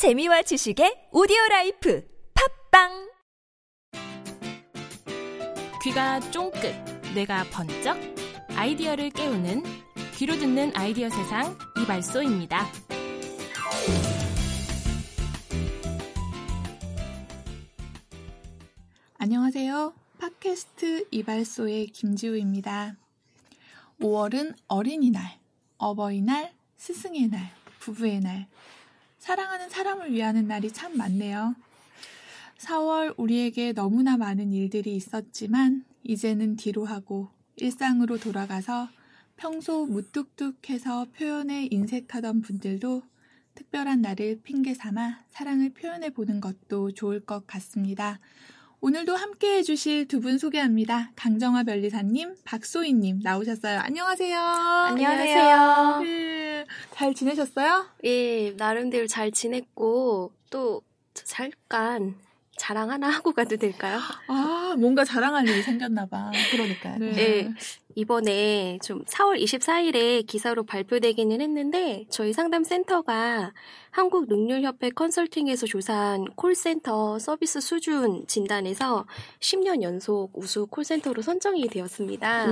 재미와 지식의 오디오 라이프 팟빵 귀가 쫑긋, 뇌가 번쩍, 아이디어를 깨우는 귀로 듣는 아이디어 세상 이발소입니다. 안녕하세요. 팟캐스트 이발소의 김지우입니다. 5월은 어린이날, 어버이날, 스승의 날, 부부의 날, 사랑하는 사람을 위하는 날이 참 많네요. 4월 우리에게 너무나 많은 일들이 있었지만 이제는 뒤로 하고 일상으로 돌아가서 평소 무뚝뚝해서 표현에 인색하던 분들도 특별한 날을 핑계 삼아 사랑을 표현해 보는 것도 좋을 것 같습니다. 오늘도 함께 해주실 두 분 소개합니다. 강정화 변리사님, 박소희님 나오셨어요. 안녕하세요. 안녕하세요. 네, 잘 지내셨어요? 예, 나름대로 잘 지냈고, 또, 잠깐 자랑 하나 하고 가도 될까요? 아, 뭔가 자랑할 일이 생겼나 봐. 그러니까요. 네. 네. 이번에 좀 4월 24일에 기사로 발표되기는 했는데, 저희 상담센터가 한국능률협회 컨설팅에서 조사한 콜센터 서비스 수준 진단에서 10년 연속 우수 콜센터로 선정이 되었습니다.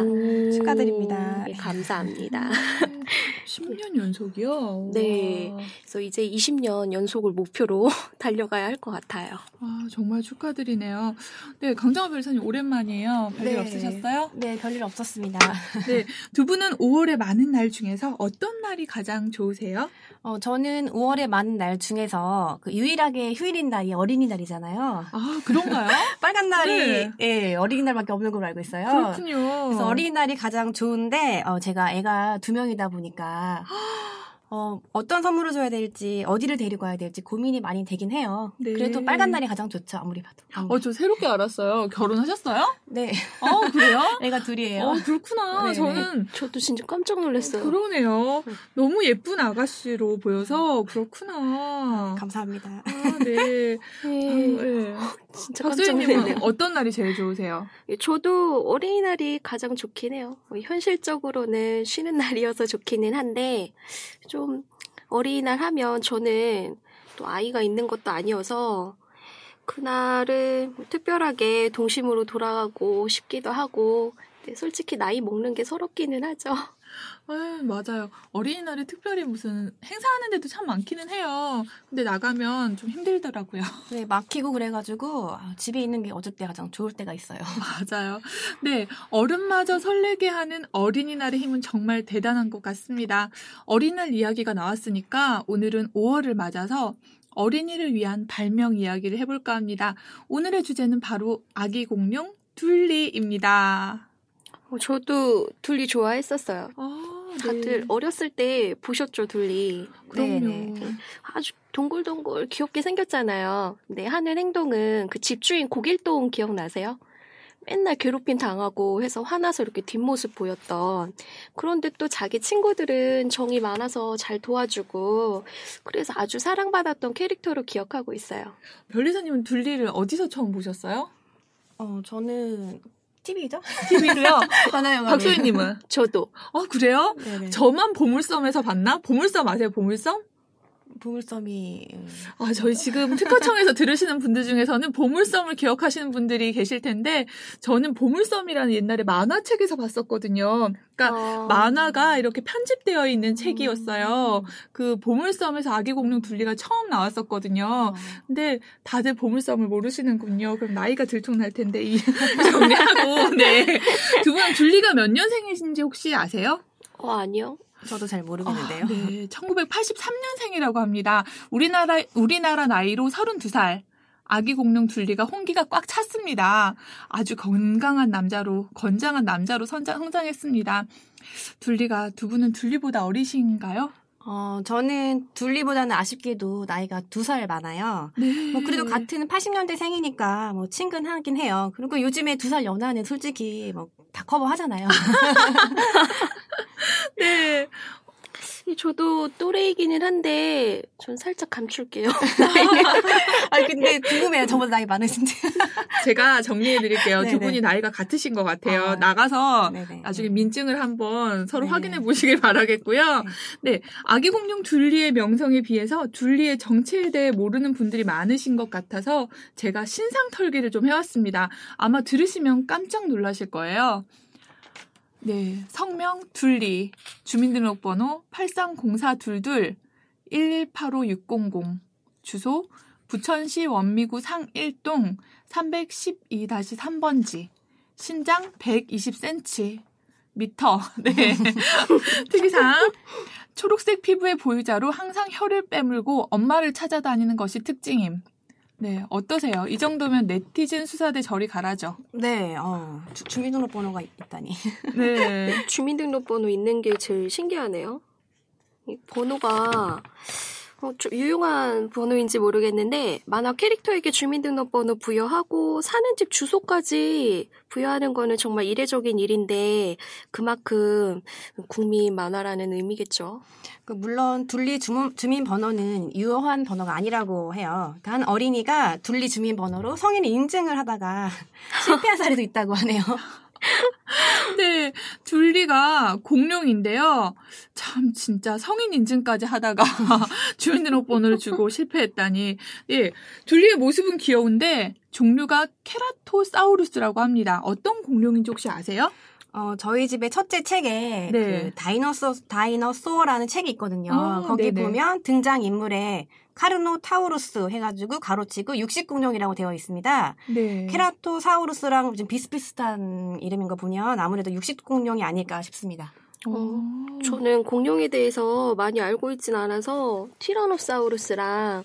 축하드립니다. 네, 감사합니다. 10년 연속이요? 네. 와. 그래서 이제 20년 연속을 목표로 달려가야 할 것 같아요. 아, 정말 축하드리네요. 네, 강정화 변리사님 오랜만이에요. 별일 네. 없으셨어요? 네, 별일 없었습니다. 네, 두 분은 5월에 많은 날 중에서 어떤 날이 가장 좋으세요? 어, 저는 5월에 많은 날 중에서 그 유일하게 휴일인 날이 어린이날이잖아요. 아, 그런가요? 빨간 날이 네. 예, 어린이날밖에 없는 걸로 알고 있어요. 그렇군요. 그래서 어린이날이 가장 좋은데 어, 제가 애가 두 명이다 보니까 어, 어떤 선물을 줘야 될지 어디를 데리고 가야 될지 고민이 많이 되긴 해요. 네. 그래도 빨간 날이 가장 좋죠. 아무리 봐도. 어, 저 새롭게 알았어요. 결혼하셨어요? 네, 어, 그래요? 애가 둘이에요. 어, 그렇구나. 네네. 저는 저도 진짜 깜짝 놀랐어요. 그러네요. 너무 예쁜 아가씨로 보여서 그렇구나. 감사합니다. 아, 네. 아, 네. 네. 진짜 깜짝 놀랐네요. 박소희님은 어떤 날이 제일 좋으세요? 예, 저도 어린이날이 가장 좋긴 해요. 뭐 현실적으로는 쉬는 날이어서 좋기는 한데, 좀 어린이날 하면 저는 또 아이가 있는 것도 아니어서, 그날은 뭐 특별하게 동심으로 돌아가고 싶기도 하고, 솔직히 나이 먹는 게 서럽기는 하죠. 아, 맞아요. 어린이날에 특별히 무슨 행사하는 데도 참 많기는 해요. 근데 나가면 좀 힘들더라고요. 네, 막히고 그래가지고 아, 집에 있는 게 어쩔 때 가장 좋을 때가 있어요. 맞아요. 네, 어른마저 설레게 하는 어린이날의 힘은 정말 대단한 것 같습니다. 어린이날 이야기가 나왔으니까 오늘은 5월을 맞아서 어린이를 위한 발명 이야기를 해볼까 합니다. 오늘의 주제는 바로 아기 공룡 둘리입니다. 어, 저도 둘리 좋아했었어요. 아, 다들 어렸을 때 보셨죠, 둘리. 그럼요. 네네. 아주 동글동글 귀엽게 생겼잖아요. 근데 하는 행동은 그 집주인 고길동 기억나세요? 맨날 괴롭힘 당하고 해서 화나서 이렇게 뒷모습 보였던. 그런데 또 자기 친구들은 정이 많아서 잘 도와주고, 그래서 아주 사랑받았던 캐릭터로 기억하고 있어요. 별리사님은 둘리를 어디서 처음 보셨어요? 어, 저는 TV죠? TV로요? 박소희님은? 저도. 어, 그래요? 네네. 저만 보물섬에서 봤나? 보물섬 아세요? 보물섬? 보물섬이 음, 아, 저희 지금 특허청에서 들으시는 분들 중에서는 보물섬을 기억하시는 분들이 계실 텐데, 저는 보물섬이라는 옛날에 만화책에서 봤었거든요. 그러니까 어, 만화가 이렇게 편집되어 있는 책이었어요. 그 보물섬에서 아기 공룡 둘리가 처음 나왔었거든요. 어, 근데 다들 보물섬을 모르시는군요. 그럼 나이가 들통날 텐데, 이 정리하고, 네. 두 분은 둘리가 몇 년생이신지 혹시 아세요? 어, 아니요. 저도 잘 모르겠는데요. 아, 네, 1983년생이라고 합니다. 우리나라 우리나라 나이로 32살. 아기 공룡 둘리가 홍기가 꽉 찼습니다. 아주 건강한 남자로 건장한 남자로 선장, 성장했습니다. 둘리가 두 분은 둘리보다 어리신가요? 어, 저는 둘리보다는 아쉽게도 나이가 두 살 많아요. 네. 뭐 그래도 같은 80년대 생이니까 뭐 친근하긴 해요. 그리고 요즘에 두 살 연하는 솔직히 뭐 다 커버 하잖아요. 네. 저도 또래이기는 한데 전 살짝 감출게요. 아니 근데 궁금해요. 저보다 나이 많으신지. 제가 정리해 드릴게요. 두. 분이 나이가 같으신 것 같아요. 아. 나가서 네네. 나중에 민증을 한번 서로 네. 확인해 보시길 바라겠고요. 네. 아기 공룡 둘리의 명성에 비해서 둘리의 정체에 대해 모르는 분들이 많으신 것 같아서 제가 신상 털기를 좀 해왔습니다. 아마 들으시면 깜짝 놀라실 거예요. 네. 성명 둘리, 주민등록번호 830422 1185600, 주소 부천시 원미구 상일동 312-3번지, 신장 120cm, 미터, 네. 특이사항, 초록색 피부의 보유자로 항상 혀를 빼물고 엄마를 찾아다니는 것이 특징임. 네, 어떠세요? 이 정도면 네티즌 수사대 저리 가라죠. 네, 어, 주, 주민등록번호가 있다니. 네. 주민등록번호 있는 게 제일 신기하네요. 이 번호가 어, 좀 유용한 번호인지 모르겠는데 만화 캐릭터에게 주민등록번호 부여하고 사는 집 주소까지 부여하는 거는 정말 이례적인 일인데 그만큼 국민 만화라는 의미겠죠. 그 물론 둘리 주문, 주민 번호는 유효한 번호가 아니라고 해요. 그러니까 한 어린이가 둘리 주민 번호로 성인 인증을 하다가 실패한 사례도 있다고 하네요. 네, 둘리가 공룡인데요. 참, 진짜 성인 인증까지 하다가 주민 등록번호를 주고 실패했다니. 예, 둘리의 모습은 귀여운데 종류가 케라토사우루스라고 합니다. 어떤 공룡인지 혹시 아세요? 어, 저희 집의 첫째 책에 네. 그 dinosaur dinosaur라는 책이 있거든요. 아, 거기 네네. 보면 등장 인물에 카르노 타우루스 해가지고 가로치고 육식공룡이라고 되어 있습니다. 네. 케라토사우루스랑 좀 비슷비슷한 이름인 거 보면 아무래도 육식공룡이 아닐까 싶습니다. 어, 저는 공룡에 대해서 많이 알고 있진 않아서 티라노사우루스랑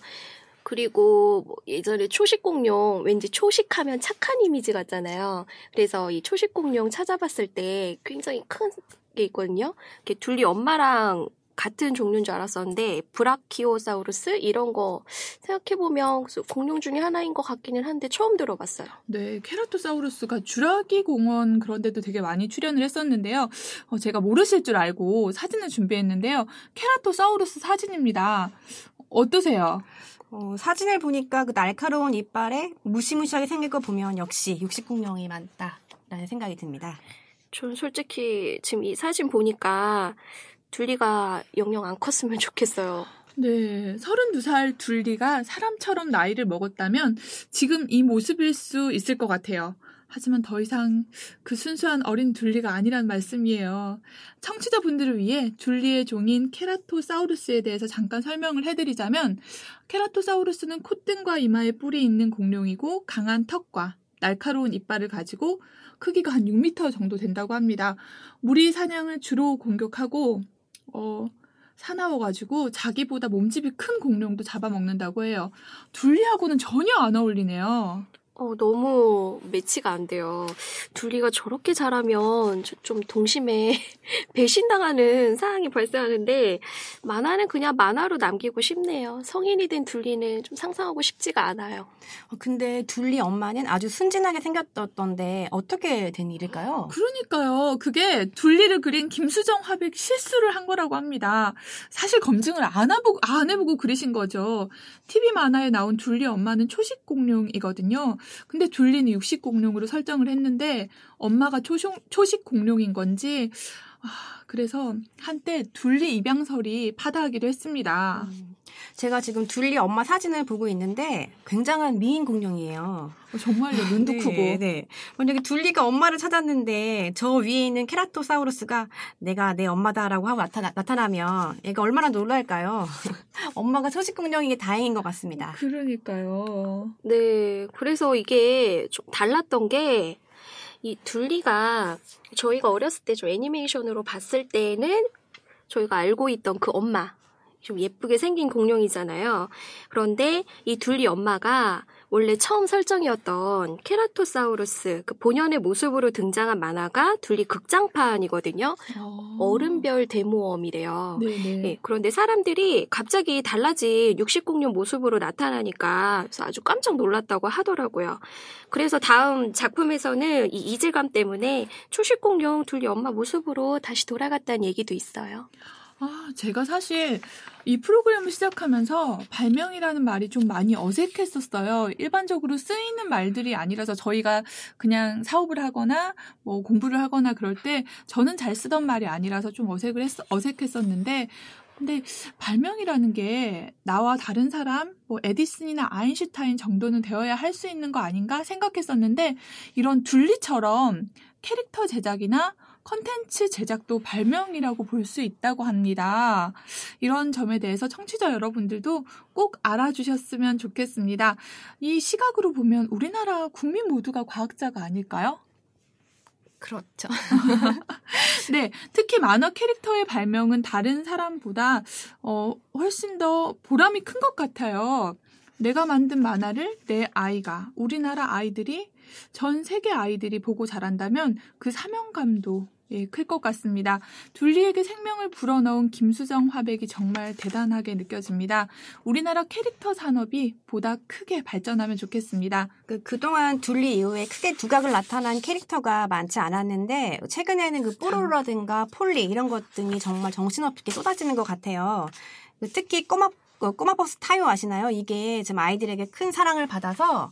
그리고 뭐 예전에 초식공룡 왠지 초식하면 착한 이미지 같잖아요. 그래서 이 초식공룡 찾아봤을 때 굉장히 큰 게 있거든요. 이렇게 둘리 엄마랑 같은 종류인 줄 알았었는데 브라키오사우루스 이런 거 생각해 보면 공룡 중에 하나인 것 같기는 한데 처음 들어봤어요. 네, 케라토사우루스가 주라기 공원 그런 데도 되게 많이 출연을 했었는데요. 어, 제가 모르실 줄 알고 사진을 준비했는데요. 케라토사우루스 사진입니다. 어떠세요? 어, 사진을 보니까 그 날카로운 이빨에 무시무시하게 생긴 거 보면 역시 육식공룡이 많다라는 생각이 듭니다. 전 솔직히 지금 이 사진 보니까 둘리가 영영 안 컸으면 좋겠어요. 네, 32살 둘리가 사람처럼 나이를 먹었다면 지금 이 모습일 수 있을 것 같아요. 하지만 더 이상 그 순수한 어린 둘리가 아니란 말씀이에요. 청취자분들을 위해 둘리의 종인 케라토사우루스에 대해서 잠깐 설명을 해드리자면 케라토사우루스는 콧등과 이마에 뿔이 있는 공룡이고 강한 턱과 날카로운 이빨을 가지고 크기가 한 6m 정도 된다고 합니다. 무리 사냥을 주로 공격하고 어, 사나워가지고 자기보다 몸집이 큰 공룡도 잡아먹는다고 해요. 둘리하고는 전혀 안 어울리네요. 어, 너무 매치가 안 돼요. 둘리가 저렇게 자라면 저- 좀 동심에 배신당하는 상황이 발생하는데 만화는 그냥 만화로 남기고 싶네요. 성인이 된 둘리는 좀 상상하고 싶지가 않아요. 어, 근데 둘리 엄마는 아주 순진하게 생겼던데 어떻게 된 일일까요? 그러니까요. 그게 둘리를 그린 김수정 화백 실수를 한 거라고 합니다. 사실 검증을 안 해보고, 안 해보고 그리신 거죠. TV 만화에 나온 둘리 엄마는 초식 공룡이거든요. 근데 둘리는 육식 공룡으로 설정을 했는데 엄마가 초식, 초식 공룡인 건지 아, 그래서 한때 둘리 입양설이 파다하기도 했습니다. 음, 제가 지금 둘리 엄마 사진을 보고 있는데 굉장한 미인 공룡이에요. 어, 정말요. 눈도 네, 크고. 네. 만약에 둘리가 엄마를 찾았는데 저 위에 있는 케라토사우루스가 내가 내 엄마다라고 하고 나타나, 나타나면 얘가 얼마나 놀랄까요? 엄마가 초식 공룡인 게 다행인 것 같습니다. 그러니까요. 네, 그래서 이게 좀 달랐던 게, 이 둘리가 저희가 어렸을 때 좀 애니메이션으로 봤을 때는 저희가 알고 있던 그 엄마, 좀 예쁘게 생긴 공룡이잖아요. 그런데 이 둘리 엄마가 원래 처음 설정이었던 케라토사우루스 그 본연의 모습으로 등장한 만화가 둘리 극장판이거든요. 어 른별 데모엄이래요. 네네. 네, 그런데 사람들이 갑자기 달라진 육식공룡 모습으로 나타나니까 아주 깜짝 놀랐다고 하더라고요. 그래서 다음 작품에서는 이 이질감 때문에 초식공룡 둘리 엄마 모습으로 다시 돌아갔다는 얘기도 있어요. 아, 제가 사실 이 프로그램을 시작하면서 발명이라는 말이 좀 많이 어색했었어요. 일반적으로 쓰이는 말들이 아니라서 저희가 그냥 사업을 하거나 뭐 공부를 하거나 그럴 때 저는 잘 쓰던 말이 아니라서 좀 어색을 했, 어색했었는데 근데 발명이라는 게 나와 다른 사람, 뭐 에디슨이나 아인슈타인 정도는 되어야 할 수 있는 거 아닌가 생각했었는데 이런 둘리처럼 캐릭터 제작이나 컨텐츠 제작도 발명이라고 볼 수 있다고 합니다. 이런 점에 대해서 청취자 여러분들도 꼭 알아주셨으면 좋겠습니다. 이 시각으로 보면 우리나라 국민 모두가 과학자가 아닐까요? 그렇죠. 네, 특히 만화 캐릭터의 발명은 다른 사람보다 어, 훨씬 더 보람이 큰 것 같아요. 내가 만든 만화를 내 아이가, 우리나라 아이들이, 전 세계 아이들이 보고 자란다면 그 사명감도 예, 클 것 같습니다. 둘리에게 생명을 불어넣은 김수정 화백이 정말 대단하게 느껴집니다. 우리나라 캐릭터 산업이 보다 크게 발전하면 좋겠습니다. 그, 그동안 둘리 이후에 크게 두각을 나타난 캐릭터가 많지 않았는데, 최근에는 그 뽀로로라든가 폴리 이런 것 등이 정말 정신없게 쏟아지는 것 같아요. 그 특히 꼬마, 그 꼬마 버스 타요 아시나요? 이게 지금 아이들에게 큰 사랑을 받아서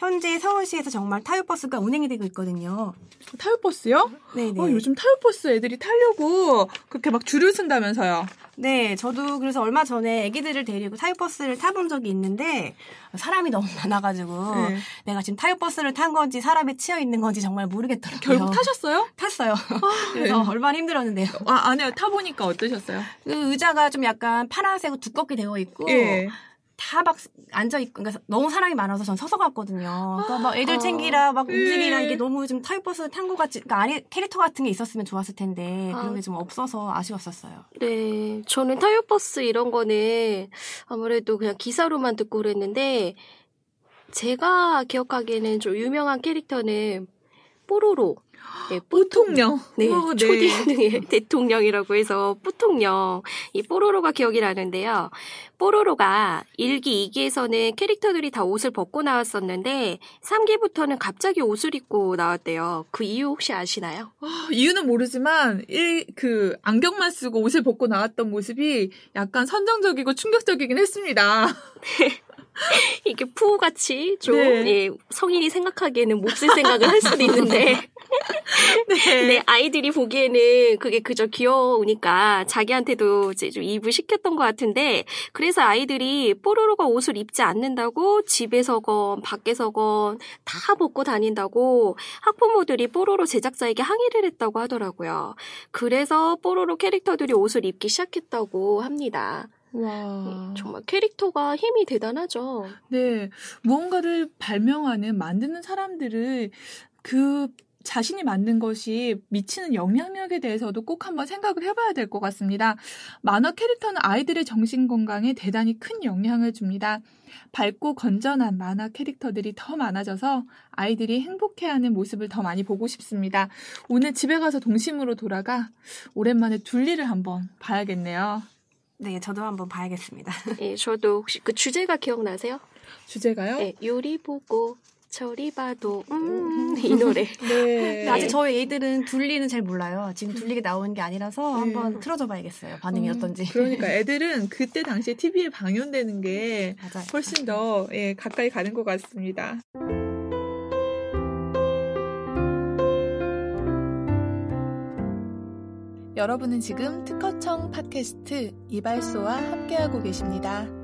현재 서울시에서 정말 타요버스가 운행이 되고 있거든요. 타요버스요? 네네. 어, 요즘 타요버스 애들이 타려고 그렇게 막 줄을 선다면서요. 네, 저도 그래서 얼마 전에 아기들을 데리고 타요버스를 타본 적이 있는데 사람이 너무 많아가지고 네. 내가 지금 타요버스를 탄 건지 사람이 치여 있는 건지 정말 모르겠더라고요. 결국 타셨어요? 탔어요. 그래서 얼마나 힘들었는데요. 아, 아니요. 타보니까 어떠셨어요? 그 의자가 좀 약간 파란색으로 두껍게 되어 있고 예. 다 막 앉아 있고 그러니까 너무 사람이 많아서 전 서서 갔거든요. 그러니까 막 애들 챙기라 막 예. 움직이라 이게 너무 좀 타요버스 탄 것 같지. 그러니까 안에 캐릭터 같은 게 있었으면 좋았을 텐데 그런 게 좀 없어서 아쉬웠었어요. 네, 저는 타요버스 이런 거는 아무래도 그냥 기사로만 듣고 그랬는데, 제가 기억하기에는 좀 유명한 캐릭터는 뽀로로. 네, 보통령. 네, 어, 초딩의 대통령이라고 해서 뿌통령. 이 뽀로로가 기억이 나는데요. 뽀로로가 1기, 2기에서는 캐릭터들이 다 옷을 벗고 나왔었는데, 3기부터는 갑자기 옷을 입고 나왔대요. 그 이유 혹시 아시나요? 아, 이유는 모르지만 일, 그 안경만 쓰고 옷을 벗고 나왔던 모습이 약간 선정적이고 충격적이긴 했습니다. 이게 푸우같이 좀 네. 예, 성인이 생각하기에는 몹쓸 생각을 할 수도 있는데 네. 네, 아이들이 보기에는 그게 그저 귀여우니까 자기한테도 이제 좀 이입을 시켰던 것 같은데 그래서 아이들이 뽀로로가 옷을 입지 않는다고 집에서건 밖에서건 다 벗고 다닌다고 학부모들이 뽀로로 제작자에게 항의를 했다고 하더라고요. 그래서 뽀로로 캐릭터들이 옷을 입기 시작했다고 합니다. 와. 정말 캐릭터가 힘이 대단하죠. 네. 무언가를 발명하는, 만드는 사람들을 그 자신이 만든 것이 미치는 영향력에 대해서도 꼭 한번 생각을 해봐야 될 것 같습니다. 만화 캐릭터는 아이들의 정신 건강에 대단히 큰 영향을 줍니다. 밝고 건전한 만화 캐릭터들이 더 많아져서 아이들이 행복해하는 모습을 더 많이 보고 싶습니다. 오늘 집에 가서 동심으로 돌아가 오랜만에 둘리를 한번 봐야겠네요. 네, 저도 한번 봐야겠습니다. 예, 저도 혹시 그 주제가 기억나세요? 주제가요? 예, 요리 보고 저리 봐도 음, 이 노래. 네. 근데 아직 저희 애들은 둘리는 잘 몰라요. 지금 둘리가 나오는 게 아니라서 네. 한번 틀어줘 봐야겠어요. 반응이 음, 어떤지. 그러니까 애들은 그때 당시에 TV에 방영되는 게 맞아요. 훨씬 더 예, 가까이 가는 것 같습니다. 여러분은 지금 특허청 팟캐스트 이발소와 함께하고 계십니다.